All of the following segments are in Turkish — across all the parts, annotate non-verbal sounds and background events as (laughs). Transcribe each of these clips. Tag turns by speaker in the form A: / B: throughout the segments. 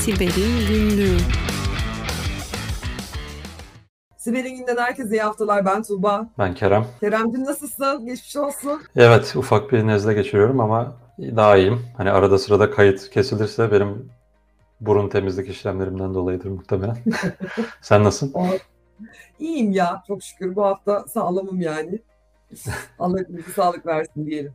A: Siber'in Günlüğü
B: Siber'in günden herkese iyi haftalar. Ben Tuğba.
C: Ben Kerem.
B: Kerem'cim nasılsın? Geçmiş olsun.
C: Evet ufak bir nezle geçiriyorum ama daha iyiyim. Hani arada sırada kayıt kesilirse benim burun temizlik işlemlerimden dolayıdır muhtemelen. (laughs) Sen nasılsın?
B: İyiyim ya. Çok şükür bu hafta sağlamım yani. (laughs) Allah sağlık versin diyelim.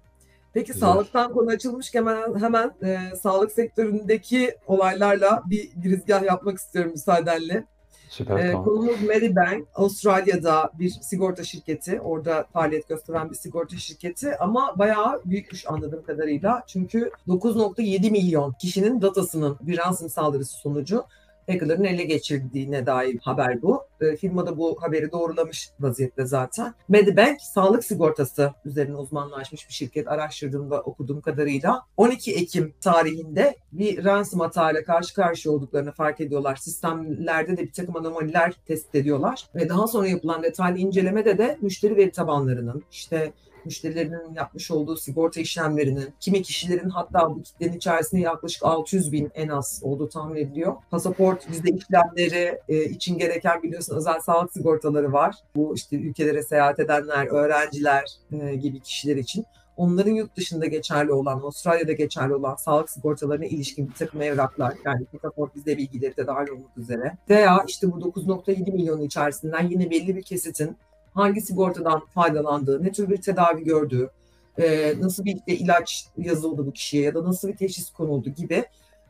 B: Peki
C: Güzel.
B: sağlıktan konu açılmışken hemen, hemen e, sağlık sektöründeki olaylarla bir girizgah yapmak istiyorum müsaadenle.
C: Süper
B: Ee,
C: tamam.
B: konumuz Medibank, Avustralya'da bir sigorta şirketi, orada faaliyet gösteren bir sigorta şirketi ama bayağı büyükmüş anladığım kadarıyla. Çünkü 9.7 milyon kişinin datasının bir ransom saldırısı sonucu hackerların ele geçirdiğine dair haber bu. Ee, firma da bu haberi doğrulamış vaziyette zaten. Medibank sağlık sigortası üzerine uzmanlaşmış bir şirket araştırdığımda okuduğum kadarıyla 12 Ekim tarihinde bir ransom hatayla karşı karşıya olduklarını fark ediyorlar. Sistemlerde de bir takım anomaliler tespit ediyorlar. Ve daha sonra yapılan detaylı incelemede de müşteri veri tabanlarının işte müşterilerinin yapmış olduğu sigorta işlemlerinin, kimi kişilerin hatta bu kitlenin içerisinde yaklaşık 600 bin en az olduğu tahmin ediliyor. Pasaport, vize işlemleri e, için gereken biliyorsun özel sağlık sigortaları var. Bu işte ülkelere seyahat edenler, öğrenciler e, gibi kişiler için. Onların yurt dışında geçerli olan, Avustralya'da geçerli olan sağlık sigortalarına ilişkin bir takım evraklar, yani pasaport vize bilgileri de dahil olmak üzere. Veya işte bu 9.7 milyonun içerisinden yine belli bir kesitin hangi sigortadan faydalandığı, ne tür bir tedavi gördüğü, e, nasıl bir ilaç yazıldı bu kişiye ya da nasıl bir teşhis konuldu gibi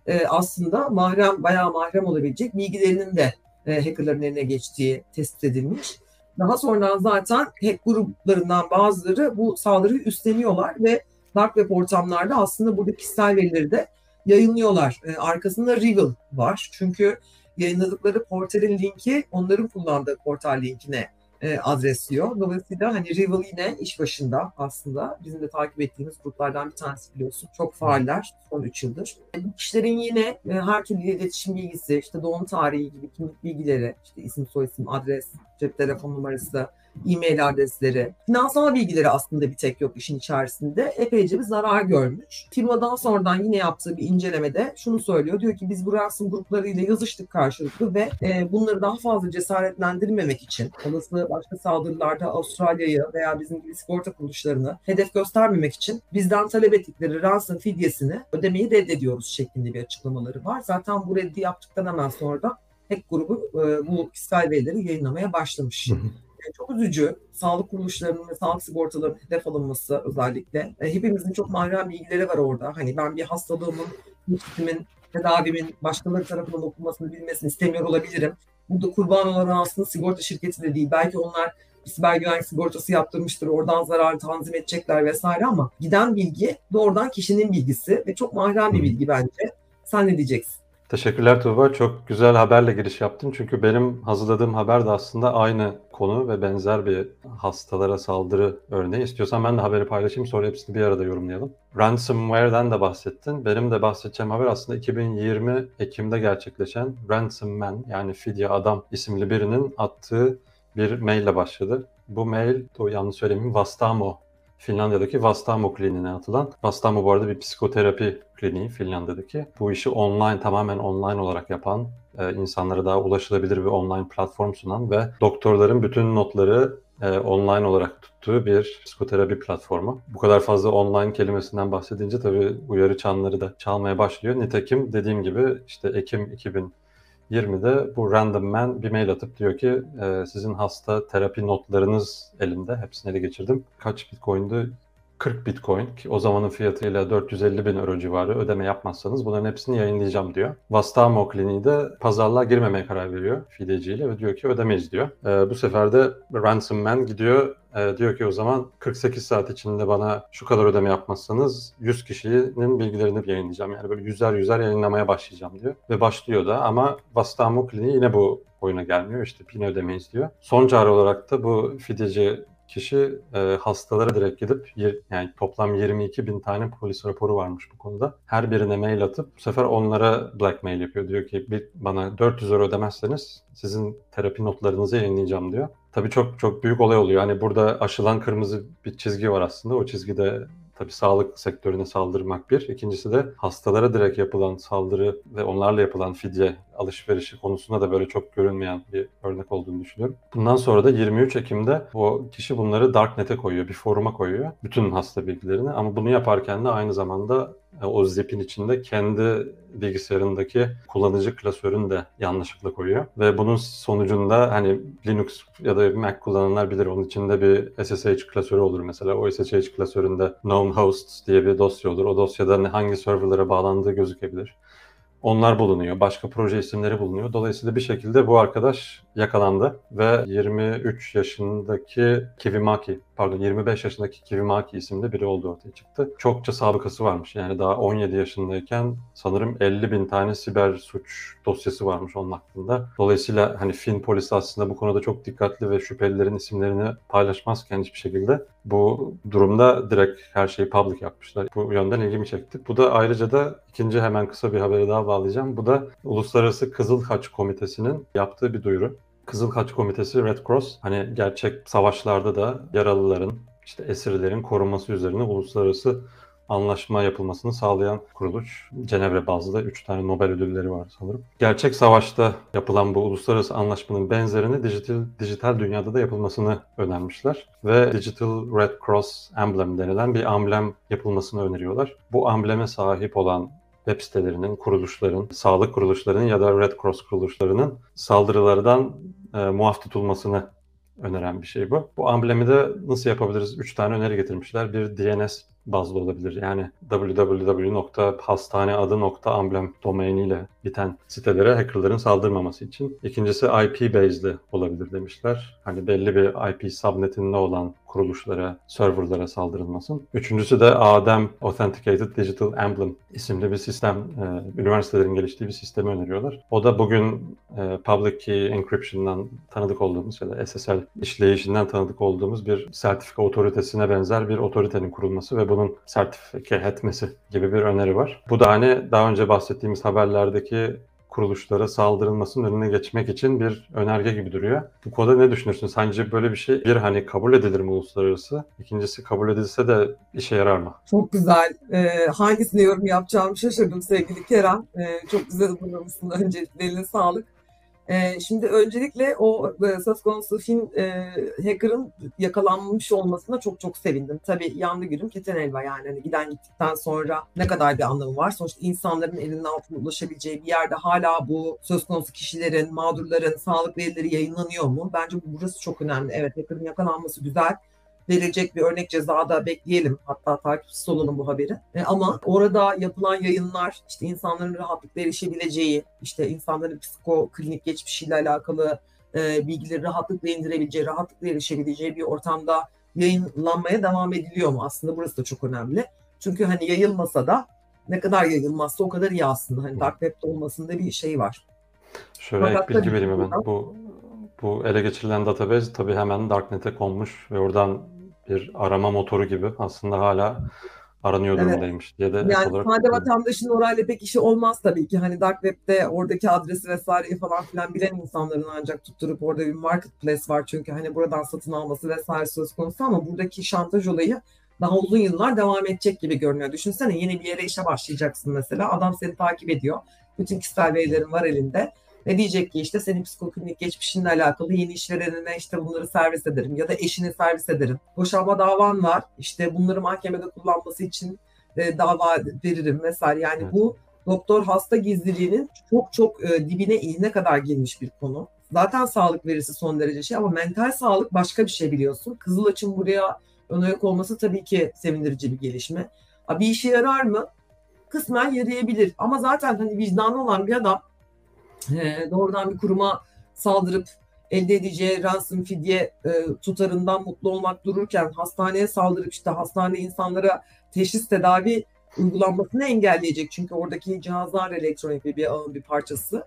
B: e, aslında mahrem, bayağı mahrem olabilecek bilgilerinin de e, hackerların eline geçtiği tespit edilmiş. Daha sonra zaten hack gruplarından bazıları bu saldırıyı üstleniyorlar ve dark web ortamlarda aslında burada kişisel verileri de yayınlıyorlar. E, arkasında Reveal var. Çünkü yayınladıkları portalin linki onların kullandığı portal linkine e, adresliyor. Dolayısıyla hani Reveal yine iş başında aslında. Bizim de takip ettiğimiz gruplardan bir tanesi biliyorsun. Çok faaller son 3 yıldır. Bu kişilerin yine e, her türlü iletişim bilgisi, işte doğum tarihi gibi kimlik bilgileri, işte isim, soyisim, adres, cep telefon numarası, e-mail adresleri, finansal bilgileri aslında bir tek yok işin içerisinde. Epeyce bir zarar görmüş. Firmadan sonradan yine yaptığı bir incelemede şunu söylüyor. Diyor ki biz bu ransom gruplarıyla yazıştık karşılıklı ve e, bunları daha fazla cesaretlendirmemek için olası başka saldırılarda Avustralya'yı veya bizim gibi sigorta kuruluşlarını hedef göstermemek için bizden talep ettikleri ransom fidyesini ödemeyi reddediyoruz şeklinde bir açıklamaları var. Zaten bu reddi yaptıktan hemen sonra da hack grubu e, bu kişisel verileri yayınlamaya başlamış.
C: Hı hı.
B: E, çok üzücü. Sağlık kuruluşlarının ve sağlık sigortalarının hedef alınması özellikle. E, hepimizin çok mahrem bilgileri var orada. Hani ben bir hastalığımın, teşhisimin, tedavimin başkaları tarafından okunmasını bilmesini istemiyor olabilirim. Burada kurban olan aslında sigorta şirketi de değil. Belki onlar bir siber güvenlik sigortası yaptırmıştır. Oradan zarar tanzim edecekler vesaire ama giden bilgi doğrudan kişinin bilgisi ve çok mahrem bir bilgi bence. Sen ne diyeceksin?
C: Teşekkürler Tuğba. Çok güzel haberle giriş yaptın. Çünkü benim hazırladığım haber de aslında aynı konu ve benzer bir hastalara saldırı örneği. İstiyorsan ben de haberi paylaşayım sonra hepsini bir arada yorumlayalım. Ransomware'den de bahsettin. Benim de bahsedeceğim haber aslında 2020 Ekim'de gerçekleşen Ransom Man yani Fidye Adam isimli birinin attığı bir maille başladı. Bu mail, o yanlış söylemeyeyim, Vastamo Finlandiya'daki Vastamo kliniğine atılan. Vastamo bu arada bir psikoterapi kliniği Finlandiya'daki. Bu işi online, tamamen online olarak yapan, e, insanlara daha ulaşılabilir bir online platform sunan ve doktorların bütün notları e, online olarak tuttuğu bir psikoterapi platformu. Bu kadar fazla online kelimesinden bahsedince tabii uyarı çanları da çalmaya başlıyor. Nitekim dediğim gibi işte Ekim 2020'de bu Random Man bir mail atıp diyor ki e, sizin hasta terapi notlarınız elimde. Hepsini ele geçirdim. Kaç bitcoin'di? 40 bitcoin ki o zamanın fiyatıyla 450 bin euro civarı ödeme yapmazsanız bunların hepsini yayınlayacağım diyor. Vastamo kliniği de pazarlığa girmemeye karar veriyor fideciyle ve diyor ki ödemeyiz diyor. Ee, bu sefer de Ransom Man gidiyor e, diyor ki o zaman 48 saat içinde bana şu kadar ödeme yapmazsanız 100 kişinin bilgilerini yayınlayacağım. Yani böyle yüzer yüzer yayınlamaya başlayacağım diyor. Ve başlıyor da ama Vastamo kliniği yine bu oyuna gelmiyor. İşte yine ödemeyiz diyor. Son çare olarak da bu fideci kişi e, hastalara direkt gidip yani toplam 22 bin tane polis raporu varmış bu konuda. Her birine mail atıp bu sefer onlara blackmail yapıyor. Diyor ki bir, bana 400 euro ödemezseniz sizin terapi notlarınızı yayınlayacağım diyor. Tabii çok çok büyük olay oluyor. Hani burada aşılan kırmızı bir çizgi var aslında. O çizgide tabii sağlık sektörüne saldırmak bir. İkincisi de hastalara direkt yapılan saldırı ve onlarla yapılan fidye alışverişi konusunda da böyle çok görünmeyen bir örnek olduğunu düşünüyorum. Bundan sonra da 23 Ekim'de o kişi bunları Darknet'e koyuyor, bir foruma koyuyor. Bütün hasta bilgilerini ama bunu yaparken de aynı zamanda o zipin içinde kendi bilgisayarındaki kullanıcı klasörünü de yanlışlıkla koyuyor. Ve bunun sonucunda hani Linux ya da Mac kullananlar bilir onun içinde bir SSH klasörü olur mesela. O SSH klasöründe known hosts diye bir dosya olur. O dosyada hangi serverlara bağlandığı gözükebilir. Onlar bulunuyor. Başka proje isimleri bulunuyor. Dolayısıyla bir şekilde bu arkadaş yakalandı ve 23 yaşındaki Kivimaki, pardon 25 yaşındaki Kivimaki isimli biri olduğu ortaya çıktı. Çokça sabıkası varmış. Yani daha 17 yaşındayken sanırım 50 bin tane siber suç dosyası varmış onun hakkında. Dolayısıyla hani Fin polisi aslında bu konuda çok dikkatli ve şüphelilerin isimlerini paylaşmazken hiçbir şekilde bu durumda direkt her şeyi public yapmışlar. Bu yönden ilgimi çekti. Bu da ayrıca da ikinci hemen kısa bir haberi daha bağlayacağım. Bu da Uluslararası Kızıl Haç Komitesi'nin yaptığı bir duyuru. Kızıl Haç Komitesi Red Cross hani gerçek savaşlarda da yaralıların işte esirlerin korunması üzerine uluslararası anlaşma yapılmasını sağlayan kuruluş. Cenevre bazlı 3 tane Nobel ödülleri var sanırım. Gerçek savaşta yapılan bu uluslararası anlaşmanın benzerini dijital, dijital dünyada da yapılmasını önermişler. Ve Digital Red Cross Emblem denilen bir amblem yapılmasını öneriyorlar. Bu ambleme sahip olan web sitelerinin, kuruluşların, sağlık kuruluşlarının ya da Red Cross kuruluşlarının saldırılardan e, muaf tutulmasını öneren bir şey bu. Bu amblemi de nasıl yapabiliriz? Üç tane öneri getirmişler. Bir DNS bazlı olabilir. Yani www.hastaneadı.amblem domainiyle biten sitelere hackerların saldırmaması için. İkincisi IP based'li olabilir demişler. Hani belli bir IP subnetinde olan kuruluşlara, serverlara saldırılmasın. Üçüncüsü de ADEM Authenticated Digital Emblem isimli bir sistem, e, üniversitelerin geliştiği bir sistemi öneriyorlar. O da bugün e, Public Key Encryption'dan tanıdık olduğumuz ya da SSL işleyişinden tanıdık olduğumuz bir sertifika otoritesine benzer bir otoritenin kurulması ve bunun sertifike etmesi gibi bir öneri var. Bu da hani daha önce bahsettiğimiz haberlerdeki kuruluşlara saldırılmasının önüne geçmek için bir önerge gibi duruyor. Bu konuda ne düşünürsün? Sence böyle bir şey bir hani kabul edilir mi uluslararası? İkincisi kabul edilse de işe yarar mı?
B: Çok güzel. Ee, hangisini yorum yapacağımı şaşırdım sevgili Kerem. Ee, çok güzel hazırlamışsın. Öncelikle eline sağlık. E, şimdi öncelikle o e, söz konusu film e, hacker'ın yakalanmış olmasına çok çok sevindim. Tabii yandı gülüm keten elva yani hani giden gittikten sonra ne kadar bir anlamı var. Sonuçta insanların elinin altına ulaşabileceği bir yerde hala bu söz konusu kişilerin, mağdurların sağlık verileri yayınlanıyor mu? Bence burası çok önemli. Evet hacker'ın yakalanması güzel verilecek bir örnek cezada bekleyelim. Hatta takipçisi olalım bu haberi. E, ama orada yapılan yayınlar işte insanların rahatlıkla erişebileceği, işte insanların psikoklinik geçmişiyle alakalı e, bilgileri rahatlıkla indirebileceği, rahatlıkla erişebileceği bir ortamda yayınlanmaya devam ediliyor mu? Aslında burası da çok önemli. Çünkü hani yayılmasa da ne kadar yayılmazsa o kadar iyi aslında. Hani Web'de olmasında bir şey var.
C: Şöyle ek bilgi vereyim hemen. Bu bu ele geçirilen database tabii hemen Darknet'e konmuş ve oradan bir arama motoru gibi aslında hala aranıyor evet. durumdaymış diye de
B: yani olarak sade vatandaşın orayla pek işi olmaz tabii ki. Hani Dark Web'de oradaki adresi vesaire falan filan bilen insanların ancak tutturup orada bir marketplace var çünkü hani buradan satın alması vesaire söz konusu ama buradaki şantaj olayı daha uzun yıllar devam edecek gibi görünüyor. Düşünsene yeni bir yere işe başlayacaksın mesela. Adam seni takip ediyor. Bütün kişisel verilerin var elinde ve diyecek ki işte senin psikoklinik geçmişinle alakalı yeni işverenine işte bunları servis ederim ya da eşini servis ederim. Boşanma davan var işte bunları mahkemede kullanması için e, dava veririm vesaire. Yani evet. bu doktor hasta gizliliğinin çok çok e, dibine iğne kadar girmiş bir konu. Zaten sağlık verisi son derece şey ama mental sağlık başka bir şey biliyorsun. Kızılaç'ın buraya ön ayak olması tabii ki sevindirici bir gelişme. Bir işe yarar mı? Kısmen yarayabilir. Ama zaten hani vicdanı olan bir adam e, doğrudan bir kuruma saldırıp elde edeceği ransom fidye e, tutarından mutlu olmak dururken hastaneye saldırıp işte hastane insanlara teşhis tedavi uygulanmasını engelleyecek. Çünkü oradaki cihazlar elektronik bir, bir ağın bir parçası.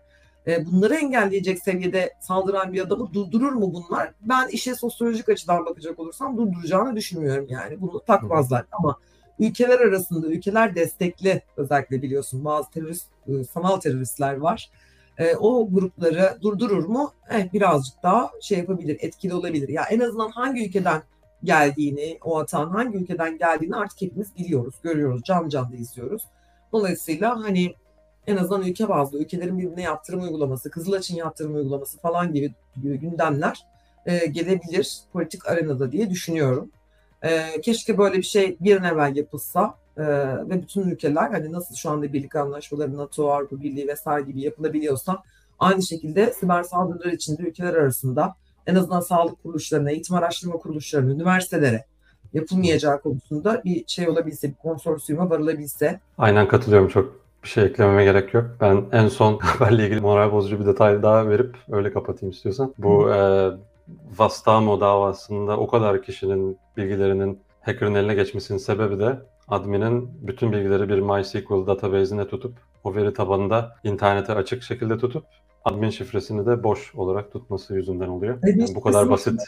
B: E, bunları engelleyecek seviyede saldıran bir adamı durdurur mu bunlar? Ben işe sosyolojik açıdan bakacak olursam durduracağını düşünmüyorum yani. Bunu takmazlar ama ülkeler arasında ülkeler destekli özellikle biliyorsun bazı terörist, e, sanal teröristler var e, o grupları durdurur mu? Evet, birazcık daha şey yapabilir, etkili olabilir. Ya en azından hangi ülkeden geldiğini, o atağın hangi ülkeden geldiğini artık hepimiz biliyoruz, görüyoruz, can canlı izliyoruz. Dolayısıyla hani en azından ülke bazlı ülkelerin birbirine yaptırım uygulaması, Kızılaç'ın yaptırım uygulaması falan gibi gündemler e, gelebilir politik arenada diye düşünüyorum. E, keşke böyle bir şey bir an evvel yapılsa ve bütün ülkeler hani nasıl şu anda birlik anlaşmaları, NATO, Avrupa Birliği vesaire gibi yapılabiliyorsa aynı şekilde siber saldırılar içinde ülkeler arasında en azından sağlık kuruluşlarına, eğitim araştırma kuruluşlarına, üniversitelere yapılmayacağı konusunda bir şey olabilse, bir konsorsiyuma varılabilse.
C: Aynen katılıyorum çok bir şey eklememe gerek yok. Ben en son (laughs) haberle ilgili moral bozucu bir detay daha verip öyle kapatayım istiyorsan. Bu e, Vastamo davasında o kadar kişinin bilgilerinin hacker'ın eline geçmesinin sebebi de admin'in bütün bilgileri bir MySQL database'ine tutup o veri tabanında internete açık şekilde tutup admin şifresini de boş olarak tutması yüzünden oluyor. Yani bu kadar basit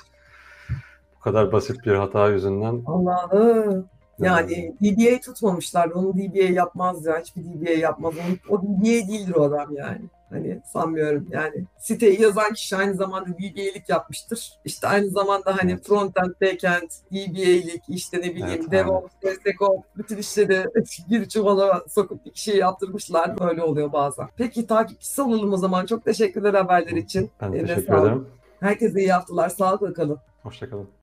C: bu kadar basit bir hata yüzünden
B: Allah'ım. Yani DBA tutmamışlar. Onu DBA yapmaz ya. Hiçbir DBA yapmaz. Onu, o DBA değildir o adam yani. Hani sanmıyorum yani. Siteyi yazan kişi aynı zamanda DBA'lik yapmıştır. İşte aynı zamanda hani evet. frontend, backend, DBA'lik, işte ne bileyim evet, DevOps, DevSecOps bütün işleri (laughs) bir çuvala sokup bir kişiye yaptırmışlar. Böyle oluyor bazen. Peki takipçisi olalım o zaman. Çok teşekkürler haberler için.
C: Ben teşekkür ederim.
B: Herkese iyi haftalar. Sağlıkla kalın.
C: Hoşçakalın.